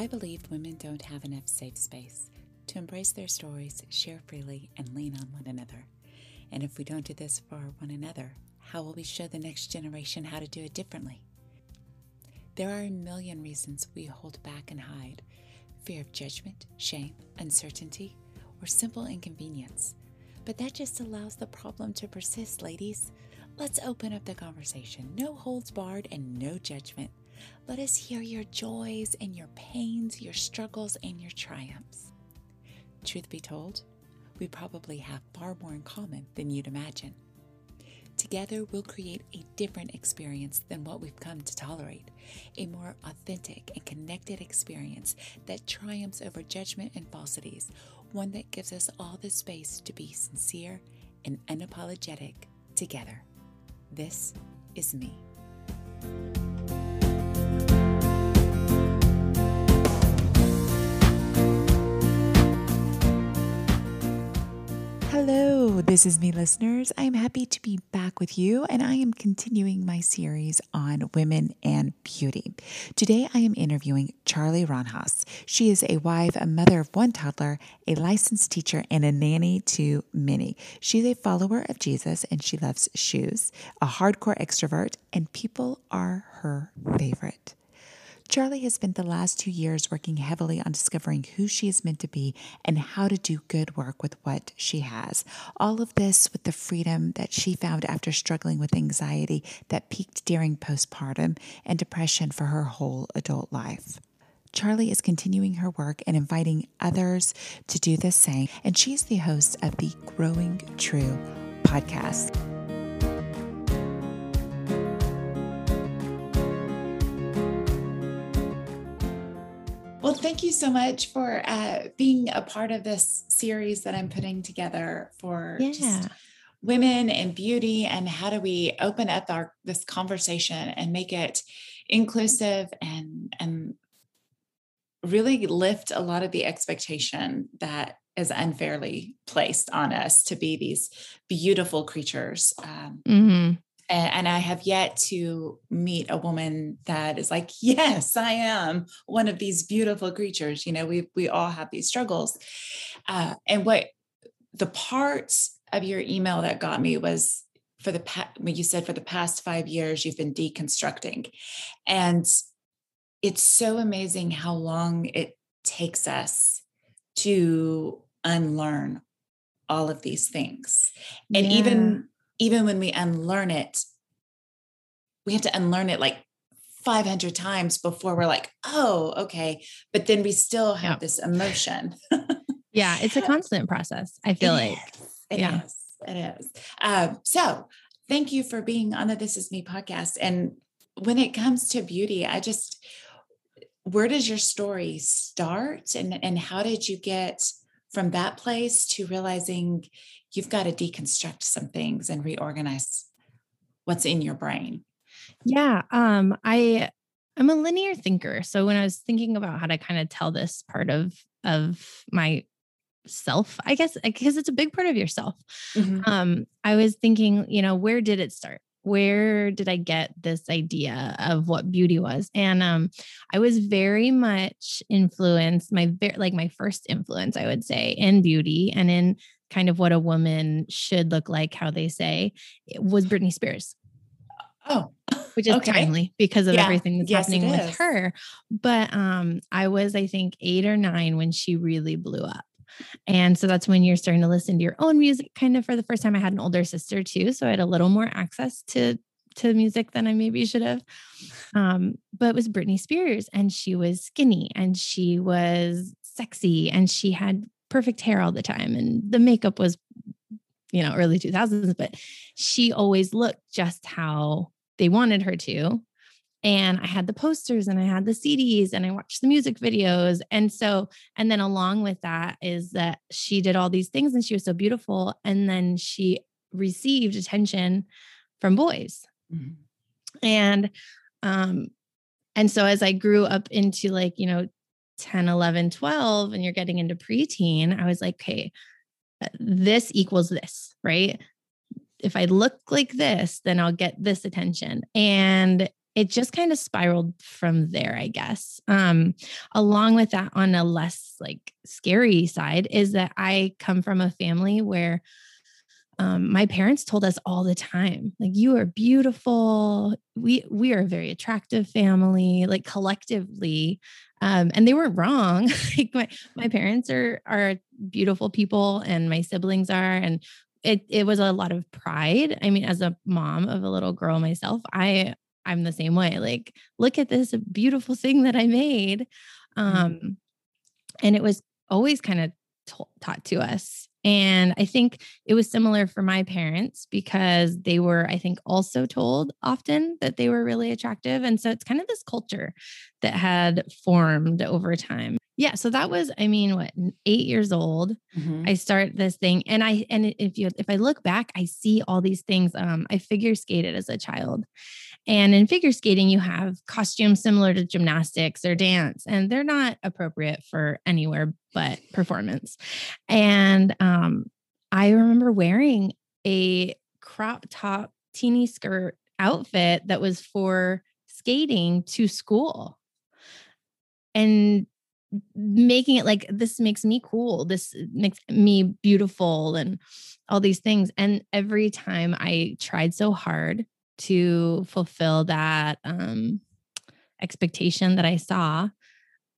I believe women don't have enough safe space to embrace their stories, share freely, and lean on one another. And if we don't do this for one another, how will we show the next generation how to do it differently? There are a million reasons we hold back and hide fear of judgment, shame, uncertainty, or simple inconvenience. But that just allows the problem to persist, ladies. Let's open up the conversation. No holds barred and no judgment. Let us hear your joys and your pains, your struggles and your triumphs. Truth be told, we probably have far more in common than you'd imagine. Together, we'll create a different experience than what we've come to tolerate, a more authentic and connected experience that triumphs over judgment and falsities, one that gives us all the space to be sincere and unapologetic together. This is me. This is me, listeners. I am happy to be back with you, and I am continuing my series on women and beauty. Today, I am interviewing Charli Roanhaus. She is a wife, a mother of one toddler, a licensed teacher, and a nanny to many. She's a follower of Jesus, and she loves shoes, a hardcore extrovert, and people are her favorite. Charli has spent the last two years working heavily on discovering who she is meant to be and how to do good work with what she has. All of this with the freedom that she found after struggling with anxiety that peaked during postpartum and depression for her whole adult life. Charli is continuing her work and inviting others to do the same, and she's the host of the Growing True podcast. Thank you so much for uh, being a part of this series that I'm putting together for Yeah. just women and beauty and how do we open up our this conversation and make it inclusive and and really lift a lot of the expectation that is unfairly placed on us to be these beautiful creatures um, hmm and, I have yet to meet a woman that is like, yes, I am one of these beautiful creatures. You know, we we all have these struggles, uh, and what the parts of your email that got me was for the pa- when you said for the past five years you've been deconstructing, and it's so amazing how long it takes us to unlearn all of these things and Yeah. even even when we unlearn it we have to unlearn it like 500 times before we're like oh okay but then we still have Yeah. this emotion Yeah, it's a constant process. I feel It like. is. It Yeah. is. It is. Um, so thank you for being on the This Is Me podcast. And when it comes to beauty, I just, where does your story start? And, and how did you get from that place to realizing you've got to deconstruct some things and reorganize what's in your brain? Yeah. Um, I I'm a linear thinker. So when I was thinking about how to kind of tell this part of of my self, I guess because it's a big part of yourself. Mhm. Um, I was thinking, you know, where did it start? Where did I get this idea of what beauty was? And um, I was very much influenced, my very like my first influence, I would say, in beauty and in kind of what a woman should look like, how they say, it was Britney Spears Oh, which is Okay. timely because of Yeah. everything that's Yes, happening with her. But um, I was, I think, eight or nine when she really blew up. And so that's when you're starting to listen to your own music kind of for the first time. I had an older sister too. So I had a little more access to to music than I maybe should have. Um, but it was Britney Spears and she was skinny and she was sexy and she had perfect hair all the time. And the makeup was, you know, early 2000s, but she always looked just how they wanted her to. And I had the posters and I had the CDs and I watched the music videos. And so, and then along with that is that she did all these things and she was so beautiful. And then she received attention from boys. Mhm. And, um, and so as I grew up into like, you know, 10, 11, 12, and you're getting into preteen, I was like, okay, uh, this equals this, right? If I look like this, then I'll get this attention. And it just kind of spiraled from there, I guess. Um, along with that, on a less like scary side, is that I come from a family where um, my parents told us all the time, like, you are beautiful. We we are a very attractive family, like collectively. Um, and they weren't wrong. like my, my parents are are beautiful people and my siblings are. And it it was a lot of pride. I mean, as a mom of a little girl myself, I I'm the same way. Like, look at this beautiful thing that I made. Mm-hmm. Um, and it was always kind of taught to us and I think it was similar for my parents because they were, I think, also told often that they were really attractive. And so it's kind of this culture that had formed over time. Yeah. So that was, I mean, what, eight years old. Mm-hmm. I start this thing. And I, and if you, if I look back, I see all these things. Um, I figure skated as a child. And in figure skating, you have costumes similar to gymnastics or dance, and they're not appropriate for anywhere but performance. And um, I remember wearing a crop top teeny skirt outfit that was for skating to school. And making it like this makes me cool. This makes me beautiful and all these things. And every time i tried so hard to fulfill that um, expectation that I saw,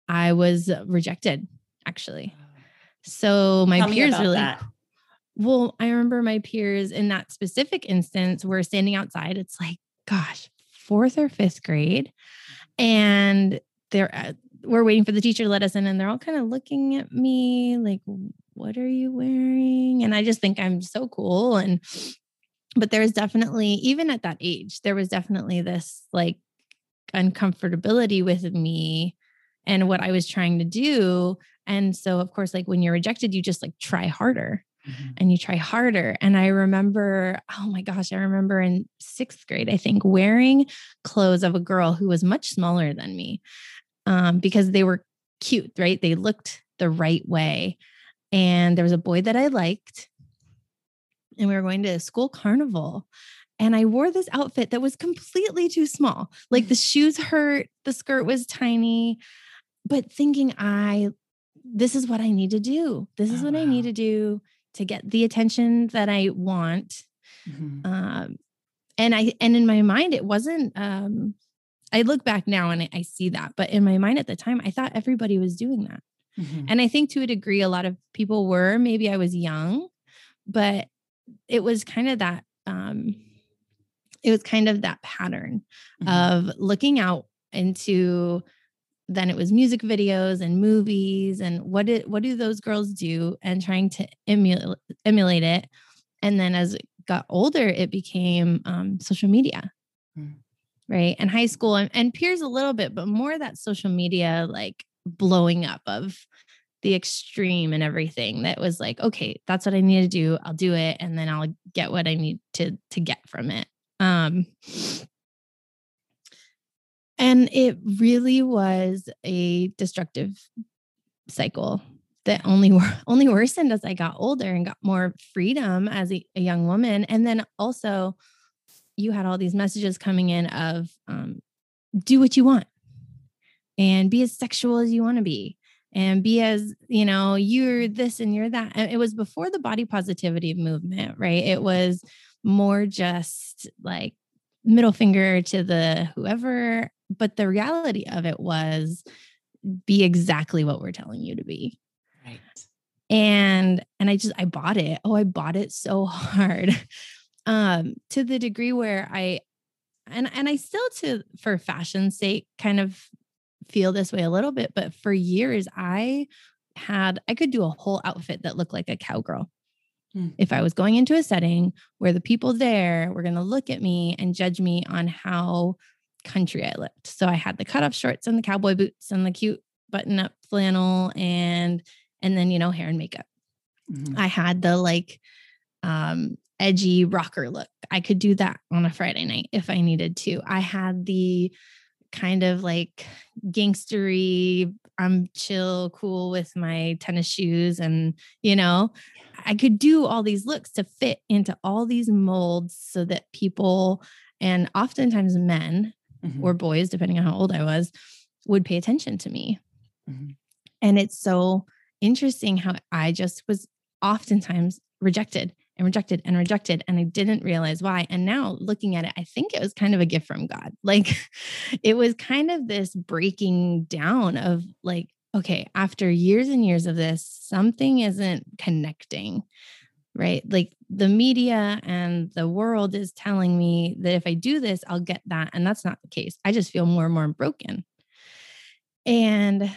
I was rejected actually. So my Tell peers really that. well, I remember my peers in that specific instance were standing outside. It's like, gosh, fourth or fifth grade. And they're uh, we're waiting for the teacher to let us in, and they're all kind of looking at me like, what are you wearing? And I just think I'm so cool. And but there was definitely even at that age there was definitely this like uncomfortability with me and what i was trying to do and so of course like when you're rejected you just like try harder mm-hmm. and you try harder and i remember oh my gosh i remember in sixth grade i think wearing clothes of a girl who was much smaller than me um, because they were cute right they looked the right way and there was a boy that i liked and we were going to a school carnival and I wore this outfit that was completely too small. Like the shoes hurt, the skirt was tiny, but thinking I this is what I need to do. This is oh, what wow. I need to do to get the attention that I want. Mm-hmm. Um, and I and in my mind it wasn't um I look back now and I, I, see that, but in my mind at the time I thought everybody was doing that. Mm-hmm. And I think to a degree a lot of people were, maybe I was young, but it was kind of that um it was kind of that pattern mm-hmm. of looking out into then it was music videos and movies and what did what do those girls do and trying to emulate emulate it. And then as it got older it became um, social media. Mm. right? And high school and, and peers a little bit but more that social media like blowing up of the extreme and everything that was like okay that's what i need to do. I'll do it and then i'll get what i need to to get from it. Um and it really was a destructive cycle that only only worsened as i got older and got more freedom as a, a young woman. And then also you had all these messages coming in of um, do what you want and be as sexual as you want to be and be as you know you're this and you're that. And it was before the body positivity movement right? It was more just like middle finger to the whoever but the reality of it was be exactly what we're telling you to be right and and i just i bought it oh i bought it so hard um to the degree where i and and i still to for fashion's sake kind of feel this way a little bit, but for years I had I could do a whole outfit that looked like a cowgirl. Mm. If I was going into a setting where the people there were going to look at me and judge me on how country I lived. So I had the cutoff shorts and the cowboy boots and the cute button up flannel and and then you know hair and makeup. Mm-hmm. I had the like um edgy rocker look. I could do that on a Friday night if I needed to. I had the kind of like gangstery, I'm chill, cool with my tennis shoes. And, you know, I could do all these looks to fit into all these molds so that people and oftentimes men mm-hmm. or boys, depending on how old I was, would pay attention to me. Mm-hmm. And it's so interesting how I just was oftentimes rejected and rejected and rejected. And I didn't realize why. And now looking at it, I think it was kind of a gift from God. Like it was kind of this breaking down of like, okay, after years and years of this, something isn't connecting, right? Like the media and the world is telling me that if I do this, I'll get that. And that's not the case. I just feel more and more broken. And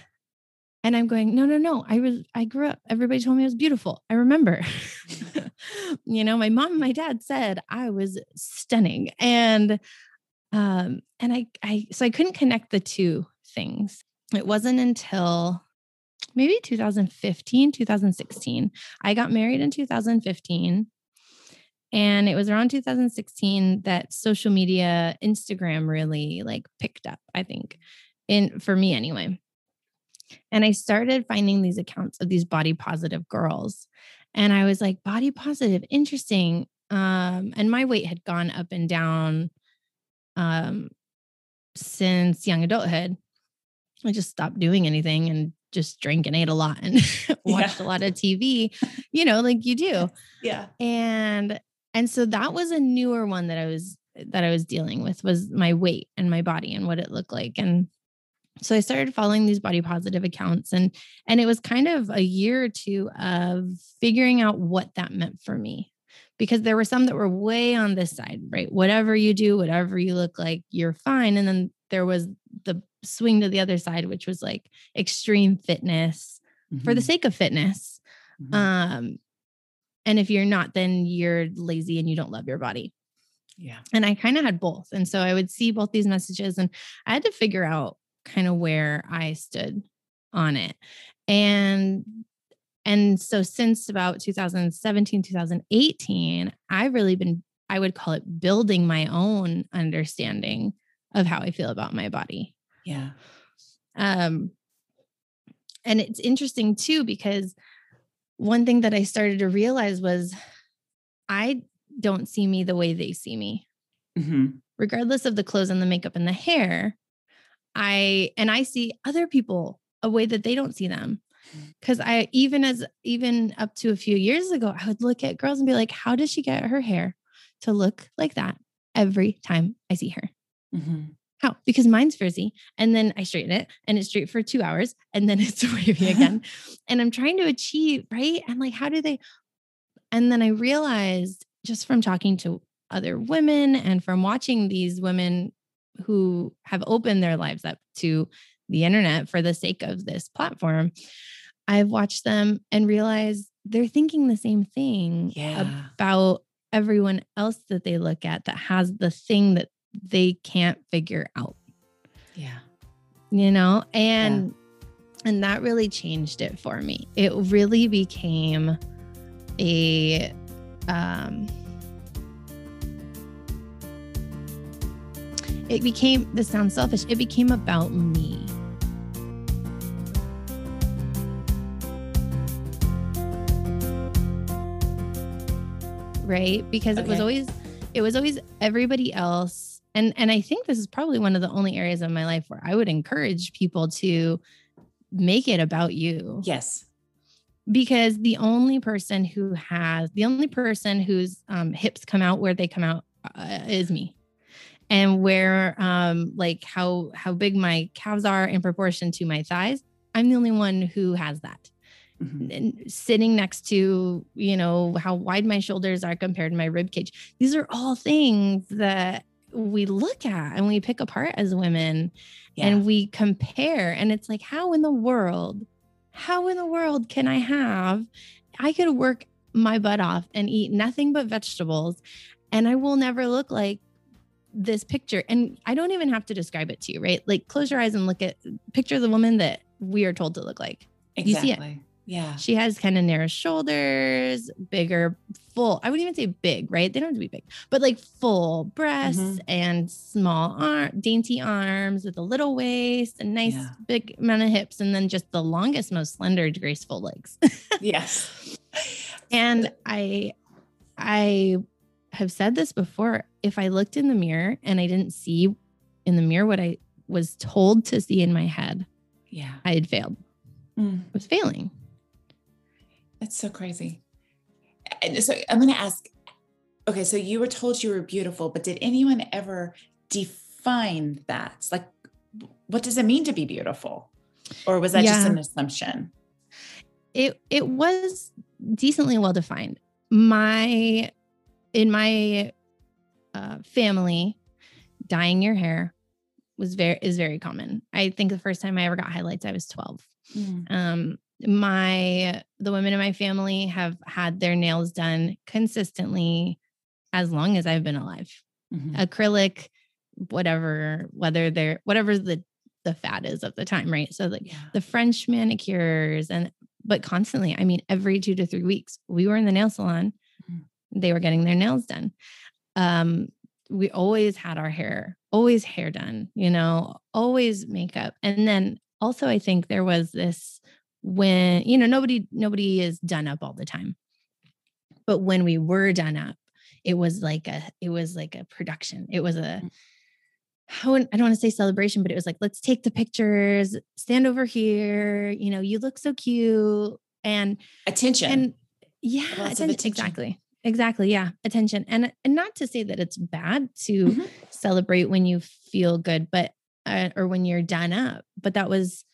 and I'm going, no, no, no. I was, I grew up. Everybody told me I was beautiful. I remember, you know, my mom and my dad said I was stunning. And, um, and I, I, so I couldn't connect the two things. It wasn't until maybe 2015, 2016. I got married in 2015. And it was around 2016 that social media, Instagram really like picked up, I think, in for me anyway. And I started finding these accounts of these body positive girls. And I was like, body positive, interesting. Um, and my weight had gone up and down um, since young adulthood. I just stopped doing anything and just drank and ate a lot and watched yeah. a lot of TV, you know, like you do. Yeah. And and so that was a newer one that I was that I was dealing with was my weight and my body and what it looked like. And so I started following these body positive accounts and and it was kind of a year or two of figuring out what that meant for me because there were some that were way on this side, right? Whatever you do, whatever you look like, you're fine. And then there was the swing to the other side, which was like extreme fitness mm-hmm. for the mm-hmm. sake of fitness. Mm-hmm. Um, and if you're not, then you're lazy and you don't love your body. Yeah. And I kind of had both. And so I would see both these messages and I had to figure out kind of where I stood on it. And and so since about 2017 2018 I've really been I would call it building my own understanding of how I feel about my body. Yeah. Um and it's interesting too because one thing that I started to realize was I don't see me the way they see me. Mm-hmm. Regardless of the clothes and the makeup and the hair, I and I see other people a way that they don't see them. Cause I even as even up to a few years ago, I would look at girls and be like, how does she get her hair to look like that every time I see her? Mm-hmm. How? Because mine's frizzy. And then I straighten it and it's straight for two hours and then it's wavy again. and I'm trying to achieve, right? And like, how do they? And then I realized just from talking to other women and from watching these women who have opened their lives up to the internet for the sake of this platform, I've watched them and realized they're thinking the same thing yeah. about everyone else that they look at that has the thing that they can't figure out. Yeah. You know, and yeah. and that really changed it for me. It really became a um it became, this sounds selfish, it became about me. Right? Because okay. it was always, it was always everybody else. And, and I think this is probably one of the only areas of my life where I would encourage people to make it about you. Yes because the only person who has the only person whose um, hips come out where they come out uh, is me and where um like how how big my calves are in proportion to my thighs i'm the only one who has that mm-hmm. and sitting next to you know how wide my shoulders are compared to my rib cage these are all things that we look at and we pick apart as women yeah. and we compare and it's like how in the world how in the world can i have i could work my butt off and eat nothing but vegetables and i will never look like this picture and I don't even have to describe it to you, right? Like close your eyes and look at picture the woman that we are told to look like. Exactly. You see it. Yeah. She has kind of narrow shoulders, bigger, full. I wouldn't even say big, right? They don't have to be big, but like full breasts mm-hmm. and small arm, dainty arms with a little waist and nice yeah. big amount of hips, and then just the longest, most slender, graceful legs. yes. And I I have said this before. If I looked in the mirror and I didn't see in the mirror what I was told to see in my head, Yeah. I had failed. Mm. I was failing. That's so crazy. And so I'm going to ask okay, so you were told you were beautiful, but did anyone ever define that? Like, what does it mean to be beautiful? Or was that just an assumption? It it was decently well defined. My in my uh, family, dyeing your hair was very is very common. I think the first time I ever got highlights, I was 12. Mm. Um, my the women in my family have had their nails done consistently as long as I've been alive. Mhm. Acrylic, whatever, whether they're whatever the the fad is of the time, right? So like Yeah. the French manicures and but constantly, I mean, every two to three weeks, we were in the nail salon. Mhm. They were getting their nails done. Um, we always had our hair, always hair done, you know, always makeup. And then also I think there was this when, you know, nobody, nobody is done up all the time. But when we were done up, it was like a, it was like a production. It was a Mm. I don't want to say celebration, but it was like, let's take the pictures, stand over here. You know, you look so cute. And Attention. and yeah, attention, attention. exactly. Exactly. Yeah. Attention. And and not to say that it's bad to Mhm. celebrate when you feel good, but uh, or when you're done up. But that was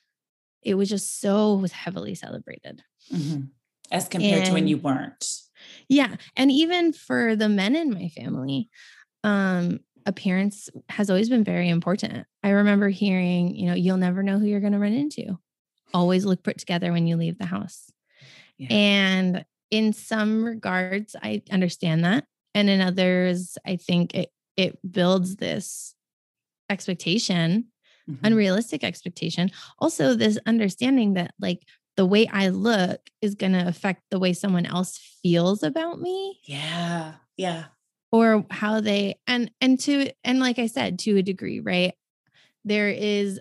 it was just so heavily celebrated. Mhm. As compared to when you weren't. Yeah. And even for the men in my family, um, appearance has always been very important. I remember hearing, you know, you'll never know who you're going to run into. Always look put together when you leave the house. Yeah. And in some regards, I understand that. And in others, I think it it builds this expectation Mhm. unrealistic expectation. Also, this understanding that like the way I look is going to affect the way someone else feels about me Yeah. Yeah. or how they and and to and like I said to a degree, right? There is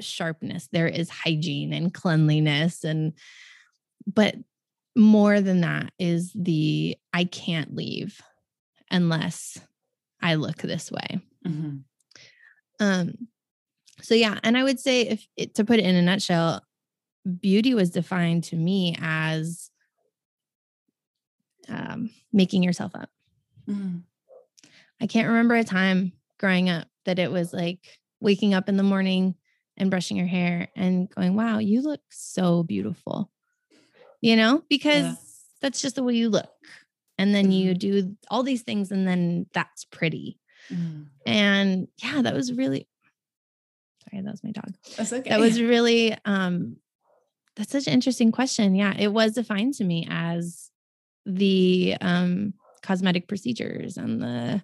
sharpness, there is hygiene and cleanliness and but more than that is the I can't leave unless I look this way. Mhm. Um, so yeah, and I would say if it, to put it in a nutshell, beauty was defined to me as um, making yourself up. Mhm. I can't remember a time growing up that it was like waking up in the morning and brushing your hair and going, "Wow, you look so beautiful," you know, because that's just the way you look. And then you do all these things, and then that's pretty. Mhm. And yeah, that was really sorry, that was my dog. That's okay. That was really um that's such an interesting question. Yeah, it was defined to me as the um cosmetic procedures and the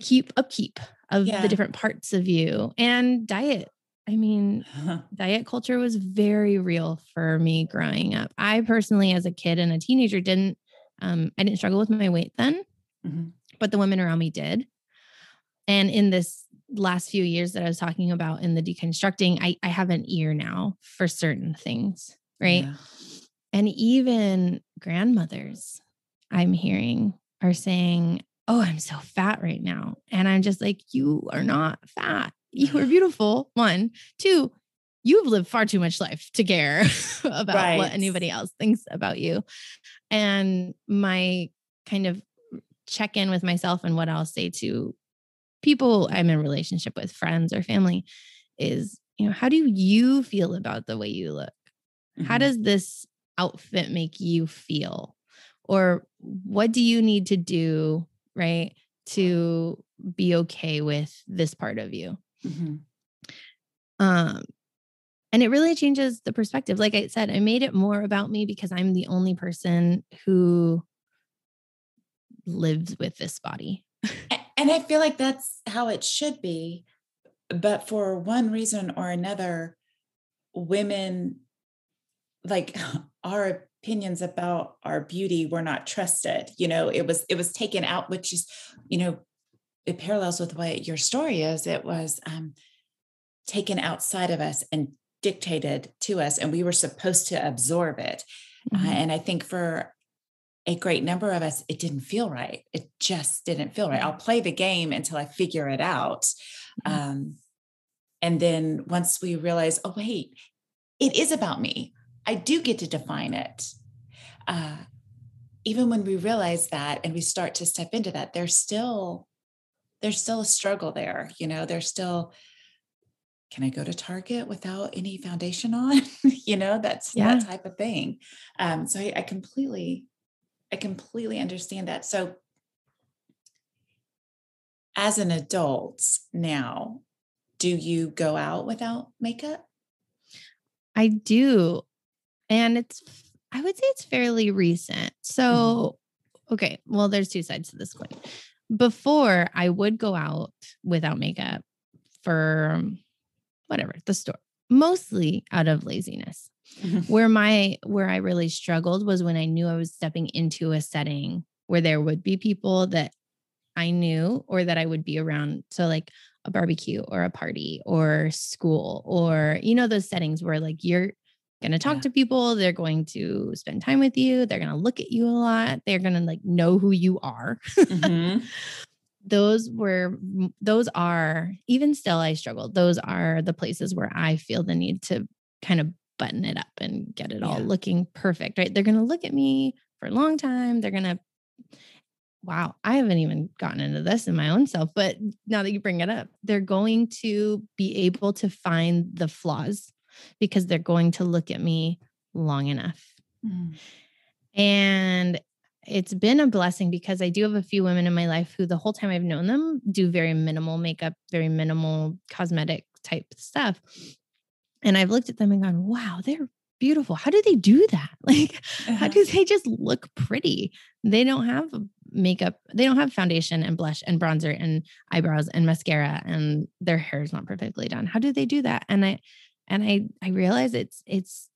keep upkeep of Yeah. the different parts of you and diet. I mean, diet culture was very real for me growing up. I personally, as a kid and a teenager, didn't um, I didn't struggle with my weight then, Mhm. but the women around me did. And in this last few years that I was talking about in the deconstructing, I, I have an ear now for certain things, right? Yeah. And even grandmothers, I'm hearing, are saying, Oh, I'm so fat right now. And I'm just like, You are not fat. You are beautiful. One, two, you've lived far too much life to care about Right. what anybody else thinks about you. And my kind of check in with myself and what I'll say to people I'm in relationship with, friends or family, is, you know, how do you feel about the way you look? How Mhm. does this outfit make you feel? Or what do you need to do, right, to be okay with this part of you? Mhm. Um, and it really changes the perspective. Like I said, I made it more about me because I'm the only person who lives with this body. And I feel like that's how it should be. But for one reason or another, women, like our opinions about our beauty were not trusted. You know, it was it was taken out, which is, you know, it parallels with what your story is. It was um, taken outside of us and dictated to us, and we were supposed to absorb it. Uh, Mhm. and I think for a great number of us, it didn't feel right. It just didn't feel right. I'll play the game until I figure it out. Mm-hmm. Um, and then once we realize, oh, wait, it is about me, I do get to define it. Uh, even when we realize that and we start to step into that, there's still there's still a struggle there. You know, there's still can I go to Target without any foundation on? you know, that's yeah. that type of thing. Um, so I, I completely, I completely understand that. So as an adult now, do you go out without makeup? I do. And it's, I would say it's fairly recent. So, mm-hmm. okay, well, there's two sides to this coin. Before I would go out without makeup for whatever, the store, mostly out of laziness. Mm-hmm. Where my where I really struggled was when I knew I was stepping into a setting where there would be people that I knew or that I would be around. So like a barbecue or a party or school or you know those settings where like you're going to talk yeah. to people, they're going to spend time with you, they're going to look at you a lot, they're going to like know who you are. Mm-hmm. those were those are even still I struggled. Those are the places where I feel the need to kind of button it up and get it yeah. all looking perfect, right? They're going to look at me for a long time. They're going to wow, I haven't even gotten into this in my own self, but now that you bring it up, they're going to be able to find the flaws because they're going to look at me long enough. Mm. And it's been a blessing because I do have a few women in my life who the whole time I've known them do very minimal makeup, very minimal cosmetic type stuff. And I've looked at them and gone, wow, they're beautiful. How do they do that? Like, uh-huh. how do they just look pretty? They don't have makeup, they don't have foundation and blush and bronzer and eyebrows and mascara and their hair is not perfectly done. How do they do that? And I and I I realize it's it's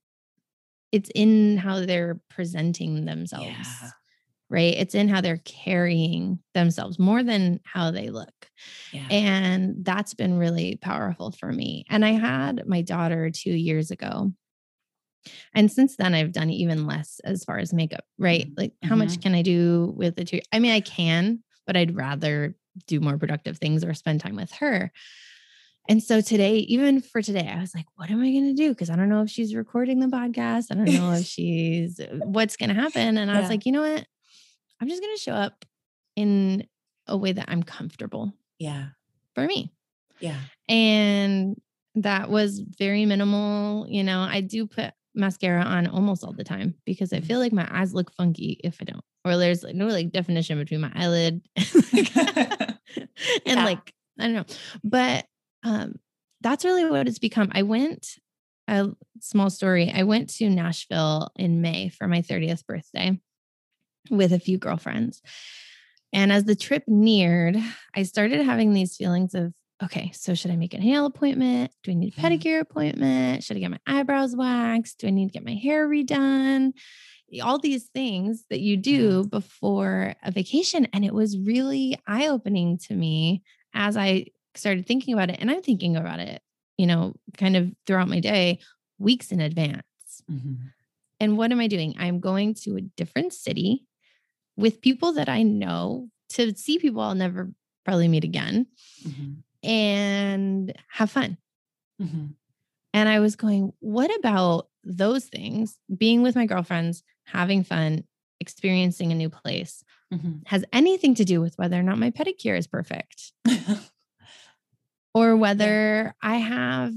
it's in how they're presenting themselves. Yeah right? It's in how they're carrying themselves more than how they look. Yeah. And that's been really powerful for me. And I had my daughter two years ago. And since then, I've done even less as far as makeup, right? Mm, like, how mm-hmm. much can I do with the two? I mean, I can, but I'd rather do more productive things or spend time with her. And so today, even for today, I was like, what am I going to do? Because I don't know if she's recording the podcast. I don't know if she's what's going to happen. And I was like, you know what? I'm just going to show up in a way that I'm comfortable. Yeah. For me. Yeah. And that was very minimal. You know, I do put mascara on almost all the time because I mm-hmm. feel like my eyes look funky if I don't, or there's no like definition between my eyelid and yeah. like, I don't know. But um, that's really what it's become. I went, a small story, I went to Nashville in May for my 30th birthday with a few girlfriends. And as the trip neared, I started having these feelings of, okay, so should I make a nail appointment? Do I need a mm-hmm. pedicure appointment? Should I get my eyebrows waxed? Do I need to get my hair redone? All these things that you do before a vacation. And it was really eye opening to me as I started thinking about it. And I'm thinking about it, you know, kind of throughout my day, weeks in advance. Mm-hmm. And what am I doing? I'm going to a different city with people that I know to see people I'll never probably meet again mm-hmm. and have fun. Mm-hmm. And I was going, what about those things? Being with my girlfriends, having fun, experiencing a new place mm-hmm. has anything to do with whether or not my pedicure is perfect or whether yeah. I have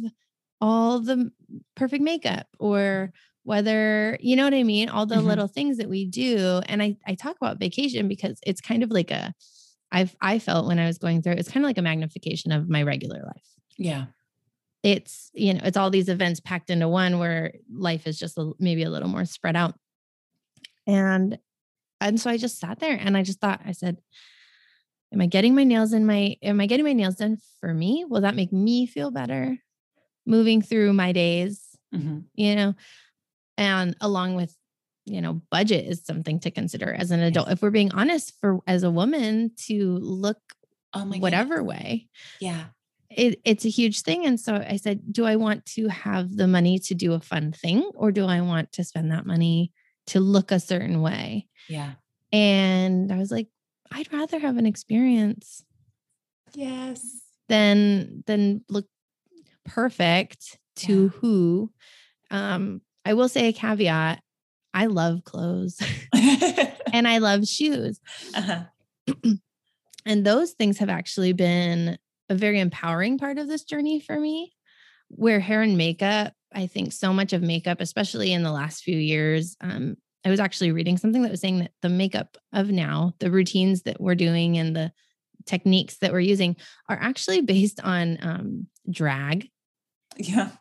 all the perfect makeup or whether you know what I mean, all the mm-hmm. little things that we do. And I I talk about vacation because it's kind of like a I've I felt when I was going through it's kind of like a magnification of my regular life. Yeah. It's you know, it's all these events packed into one where life is just a, maybe a little more spread out. And and so I just sat there and I just thought I said am I getting my nails in my am I getting my nails done for me? Will that make me feel better moving through my days? Mm-hmm. You know, and along with you know budget is something to consider as an adult if we're being honest for as a woman to look oh my whatever God. way yeah it, it's a huge thing and so i said do i want to have the money to do a fun thing or do i want to spend that money to look a certain way yeah And I was like, I'd rather have an experience Yes. than than look perfect to Yeah. who. Um, I will say a caveat. I love clothes and I love shoes. uh-huh. And those things have actually been a very empowering part of this journey for me. Where hair and makeup, I think so much of makeup, especially in the last few years, um, I was actually reading something that was saying that the makeup of now, the routines that we're doing and the techniques that we're using are actually based on um, drag Yeah.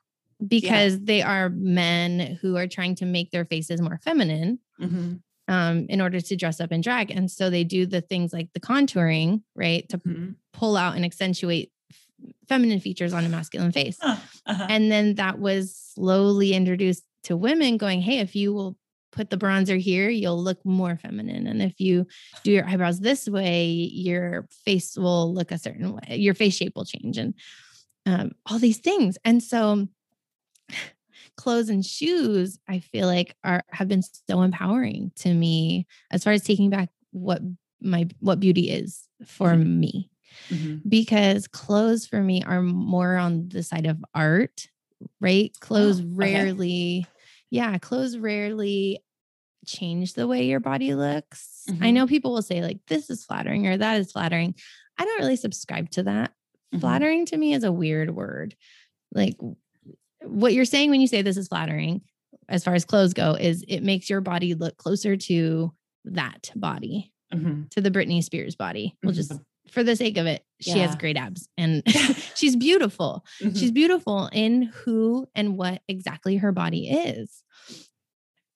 Because they are men who are trying to make their faces more feminine Mhm. um, in order to dress up and drag. And so they do the things like the contouring, right, to Mhm. pull out and accentuate f- feminine features on a masculine face. Huh. Uh-huh. And then that was slowly introduced to women going, hey, if you will put the bronzer here, you'll look more feminine. And if you do your eyebrows this way, your face will look a certain way, your face shape will change, and um, all these things. And so clothes and shoes, I feel like are have been so empowering to me as far as taking back what my what beauty is for Mhm. me Mhm. because clothes for me are more on the side of art, right? Clothes Oh, okay. rarely, yeah, clothes rarely change the way your body looks. I Mhm. know people will say, like, this is flattering or that is flattering. I don't really subscribe to that. Mhm. Flattering to me is a weird word. Like, what you're saying when you say this is flattering, as far as clothes go, is it makes your body look closer to that body, Mhm. to the Britney Spears body. We'll just for the sake of it, she has great abs and she's beautiful. Mhm. She's beautiful in who and what exactly her body is.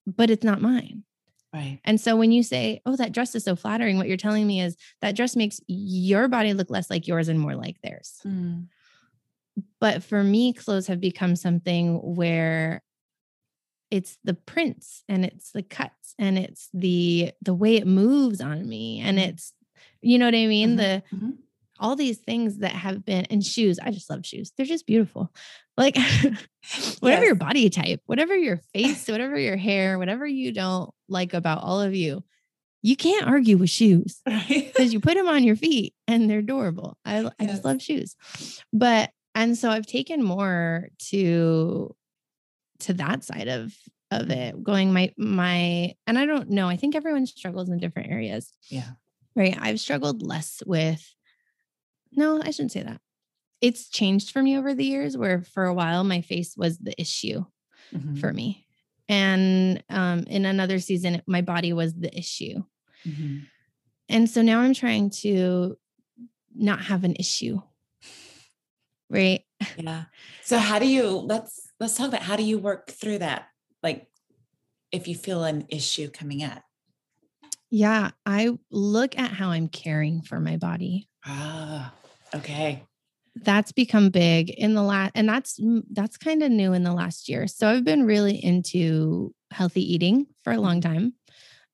But it's not mine. right. And so when you say, "Oh, that dress is so flattering," what you're telling me is that dress makes your body look less like yours and more like theirs. Mm. But for me, clothes have become something where it's the prints and it's the cuts and it's the the way it moves on me and Mhm. it's you know what I mean? Mhm. The Mhm. all these things that have been and shoes. I just love shoes. They're just beautiful. Like whatever your body type, whatever your face, whatever your hair, whatever you don't like about all of you, you can't argue with shoes Right. because you put them on your feet and they're adorable. I I just love shoes. But and so I've taken more to to that side of of it going my my and I don't know, I think everyone struggles in different areas. Yeah. Right. I've struggled less with, no, I shouldn't say that. It's changed for me over the years where for a while my face was the issue Mhm. for me. And um, in another season, my body was the issue. Mhm. And so now I'm trying to not have an issue. Right. Yeah. So how do you let's let's talk about how do you work through that? Like if you feel an issue coming up. Yeah. I look at how I'm caring for my body. Ah, okay. that's become big in the last and that's that's kind of new in the last year so i've been really into healthy eating for a long time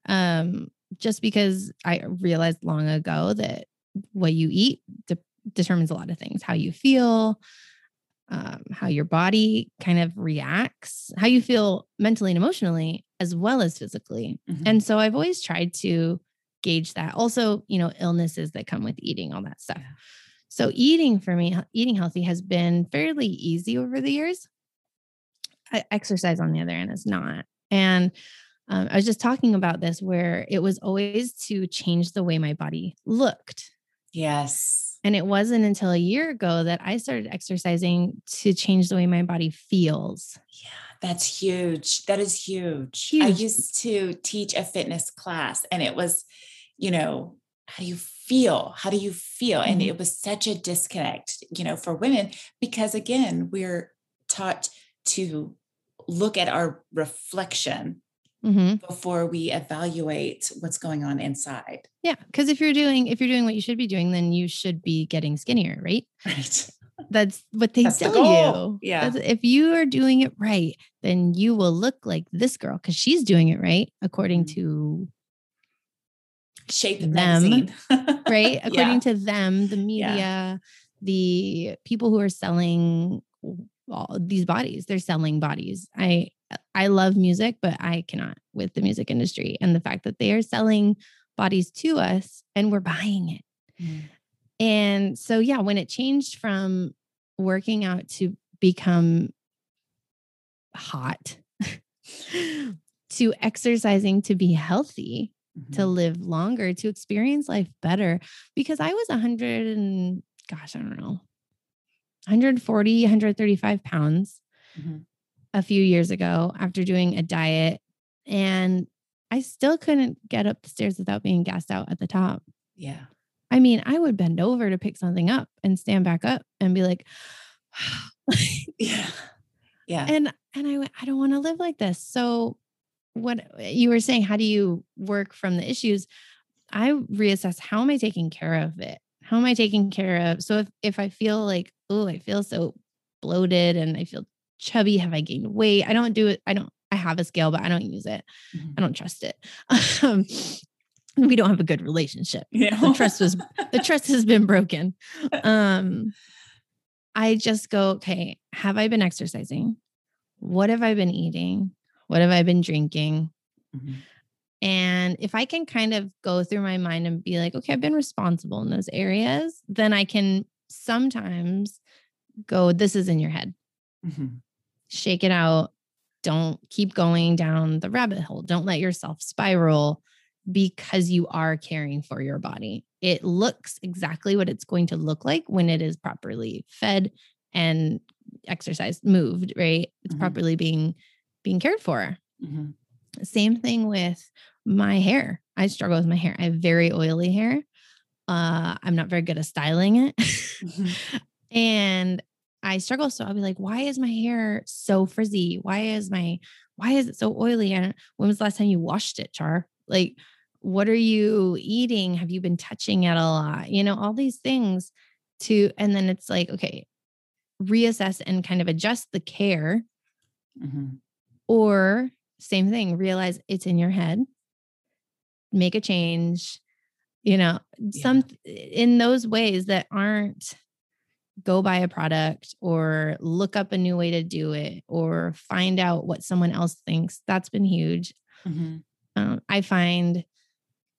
um just because i realized long ago that what you eat de- determines a lot of things how you feel um, how your body kind of reacts how you feel mentally and emotionally as well as physically Mhm. and so i've always tried to gauge that also you know illnesses that come with eating all that stuff Yeah. so eating for me, eating healthy has been fairly easy over the years. I, exercise, on the other end is not. And um, I was just talking about this where it was always to change the way my body looked. yes. And it wasn't until a year ago that I started exercising to change the way my body feels. Yeah, that's huge. That is huge. I used to teach a fitness class and it was, you know, how do you feel? How do you feel? And Mhm. it was such a disconnect, you know, for women because again, we're taught to look at our reflection Mhm. before we evaluate what's going on inside. Yeah, because if you're doing if you're doing what you should be doing, then you should be getting skinnier, right? Right. That's what they That's the tell goal. you. Yeah. That's- if you are doing it right, then you will look like this girl because she's doing it right according Mhm. to Shape Them, right Yeah. according to them, the media, the people who are selling all these bodies. They're selling bodies. I I love music, but I cannot with the music industry and the fact that they are selling bodies to us and we're buying it. Mm. And so, yeah, when it changed from working out to become hot to exercising to be healthy, to Mhm. live longer, to experience life better, because I was 100 and gosh, I don't know, 140, 135 pounds Mhm. A few years ago after doing a diet. And I still couldn't get up the stairs without being gassed out at the top. Yeah. I mean, I would bend over to pick something up and stand back up and be like, Yeah. Yeah. and and I went, I don't want to live like this. So what you were saying, how do you work from the issues? I reassess how am I taking care of it? How am I taking care of? So if if I feel like, oh, I feel so bloated and I feel chubby, have I gained weight? I don't do it. I don't, I have a scale, but I don't use it. Mhm. I don't trust it. Um, we don't have a good relationship. Yeah. The trust was the trust has been broken. Um, I just go, okay, have I been exercising? What have I been eating? What have I been drinking? Mhm. And if I can kind of go through my mind and be like, okay, I've been responsible in those areas, then I can sometimes go, this is in your head. Mhm. Shake it out. Don't keep going down the rabbit hole. Don't let yourself spiral because you are caring for your body. It looks exactly what it's going to look like when it is properly fed and exercised, moved, right? It's Mhm. properly being being cared for. Mhm. Same thing with my hair. I struggle with my hair. I have very oily hair. Uh, I'm not very good at styling it. Mhm. and I struggle. So I'll be like, why is my hair so frizzy? Why is my why is it so oily? And when was the last time you washed it, Char? Like, what are you eating? Have you been touching it a lot? You know, all these things to, and then it's like, okay, reassess and kind of adjust the care Mhm. or same thing, realize it's in your head, make a change, you know, some in those ways that aren't go buy a product or look up a new way to do it or find out what someone else thinks. That's been huge. Mhm. Um, I find,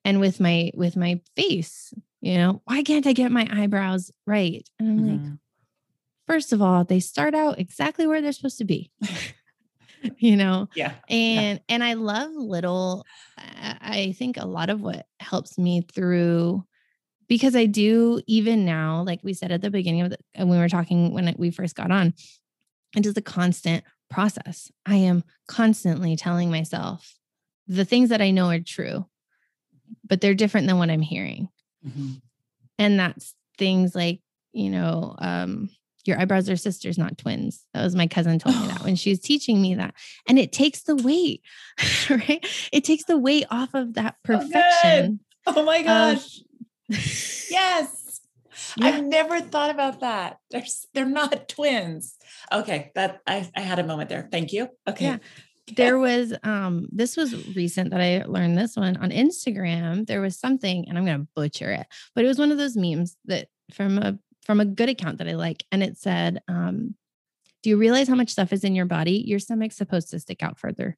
and with my with my face, you know, why can't I get my eyebrows right? And I'm like, Mhm. first of all, they start out exactly where they're supposed to be. you know, Yeah. and and i love little I think a lot of what helps me through because i do even now like we said at the beginning of the and we were talking when we first got on it is a constant process. I am constantly telling myself the things that i know are true but they're different than what i'm hearing. Mhm. and that's things like you know um your eyebrows are sisters not twins. That was my cousin told me that when she was teaching me that. And it takes the weight right? It takes the weight off of that perfection Oh my of- gosh. Yes. Yeah. I've never thought about that. They're they're not twins. Okay, that I, I had a moment there. Thank you. Okay. Yeah. there was um this was recent that I learned this one on Instagram. There was something, and I'm gonna butcher it, but it was one of those memes that from a from a good account that I like, and it said, um, "Do you realize how much stuff is in your body? Your stomach's supposed to stick out further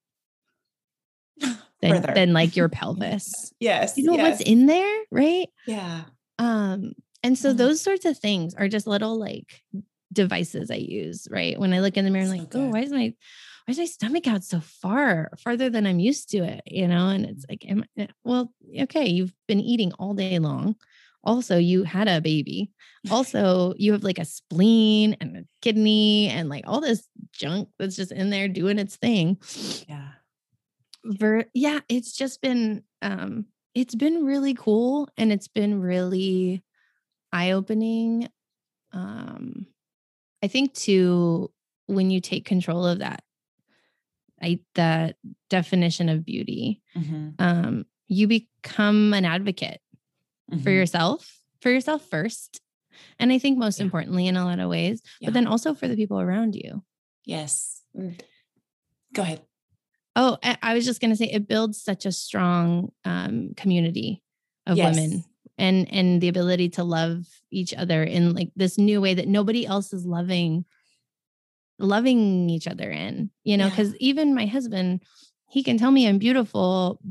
than, Further. than like your pelvis. Yes. You know yes. what's in there, right? Yeah. Um, and so Mhm. those sorts of things are just little like devices I use, right? When I look in the mirror and So like, oh, why is my why is my stomach out so far, farther than I'm used to it? You know, and it's like, am I, well, okay, you've been eating all day long. Also, you had a baby. Also, you have like a spleen and a kidney and like all this junk that's just in there doing its thing. Yeah. Ver- yeah, it's just been um it's been really cool and it's been really eye-opening. Um I think too when you take control of that I that definition of beauty, Mhm. um you become an advocate for Mhm. yourself, for yourself first. And I think most Yeah. importantly in a lot of ways, Yeah. but then also for the people around you. Yes. Mm. Go ahead. Oh, I was just going to say it builds such a strong um, community of women and and the ability to love each other in like this new way that nobody else is loving loving each other in, you know, Yeah. because even my husband, he can tell me I'm beautiful,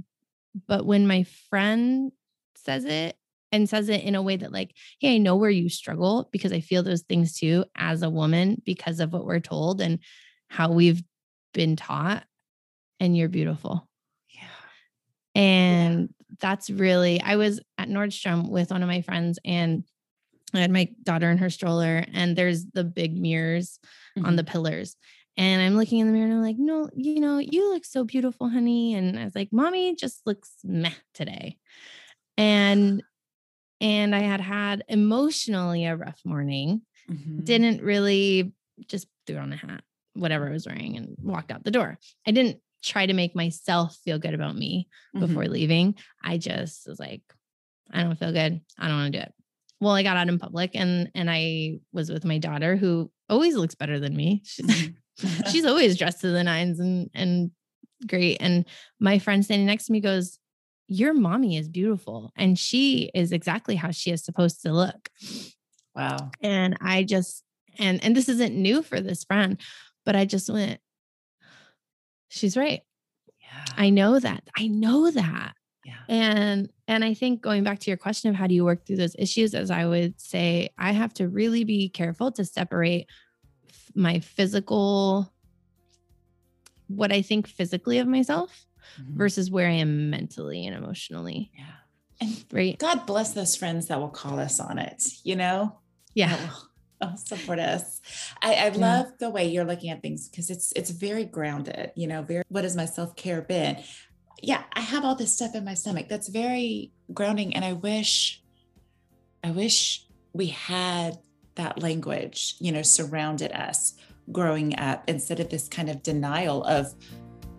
but when my friend says it and says it in a way that like hey i know where you struggle because i feel those things too as a woman because of what we're told and how we've been taught and you're beautiful Yeah. and yeah. that's really i was at nordstrom with one of my friends and i had my daughter in her stroller and there's the big mirrors mm-hmm. on the pillars and I'm looking in the mirror and I'm like, no, you know, you look so beautiful, honey. And I was like, mommy just looks meh today. And and I had had emotionally a rough morning. Mm-hmm. Didn't really just threw on a hat, whatever I was wearing, and walked out the door. I didn't try to make myself feel good about me mm-hmm. before leaving. I just was like, I don't feel good. I don't want to do it. Well, I got out in public and and I was with my daughter who always looks better than me. She's mm-hmm. she's always dressed to the nines and and great. And my friend standing next to me goes, your mommy is beautiful and she is exactly how she is supposed to look. Wow. And I just and and this isn't new for this friend, but I just went she's right. Yeah. I know that. I know that. Yeah. And and I think going back to your question of how do you work through those issues as I would say I have to really be careful to separate my physical what I think physically of myself mm-hmm. versus where I am mentally and emotionally. Yeah. And right. God bless those friends that will call us on it, you know? Yeah. Support us. I, I yeah. love the way you're looking at things because it's it's very grounded, you know, very what has my self-care been? Yeah, I have all this stuff in my stomach. That's very grounding. And I wish, I wish we had that language, you know, surrounded us growing up instead of this kind of denial of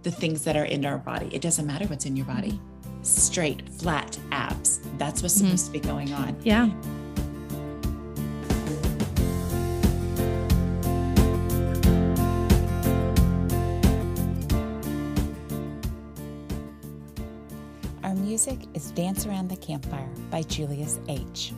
the things that are in our body. It doesn't matter what's in your body. Straight, flat abs. That's what's mm-hmm. supposed to be going on. Yeah. Music is Dance Around the Campfire by Julius H.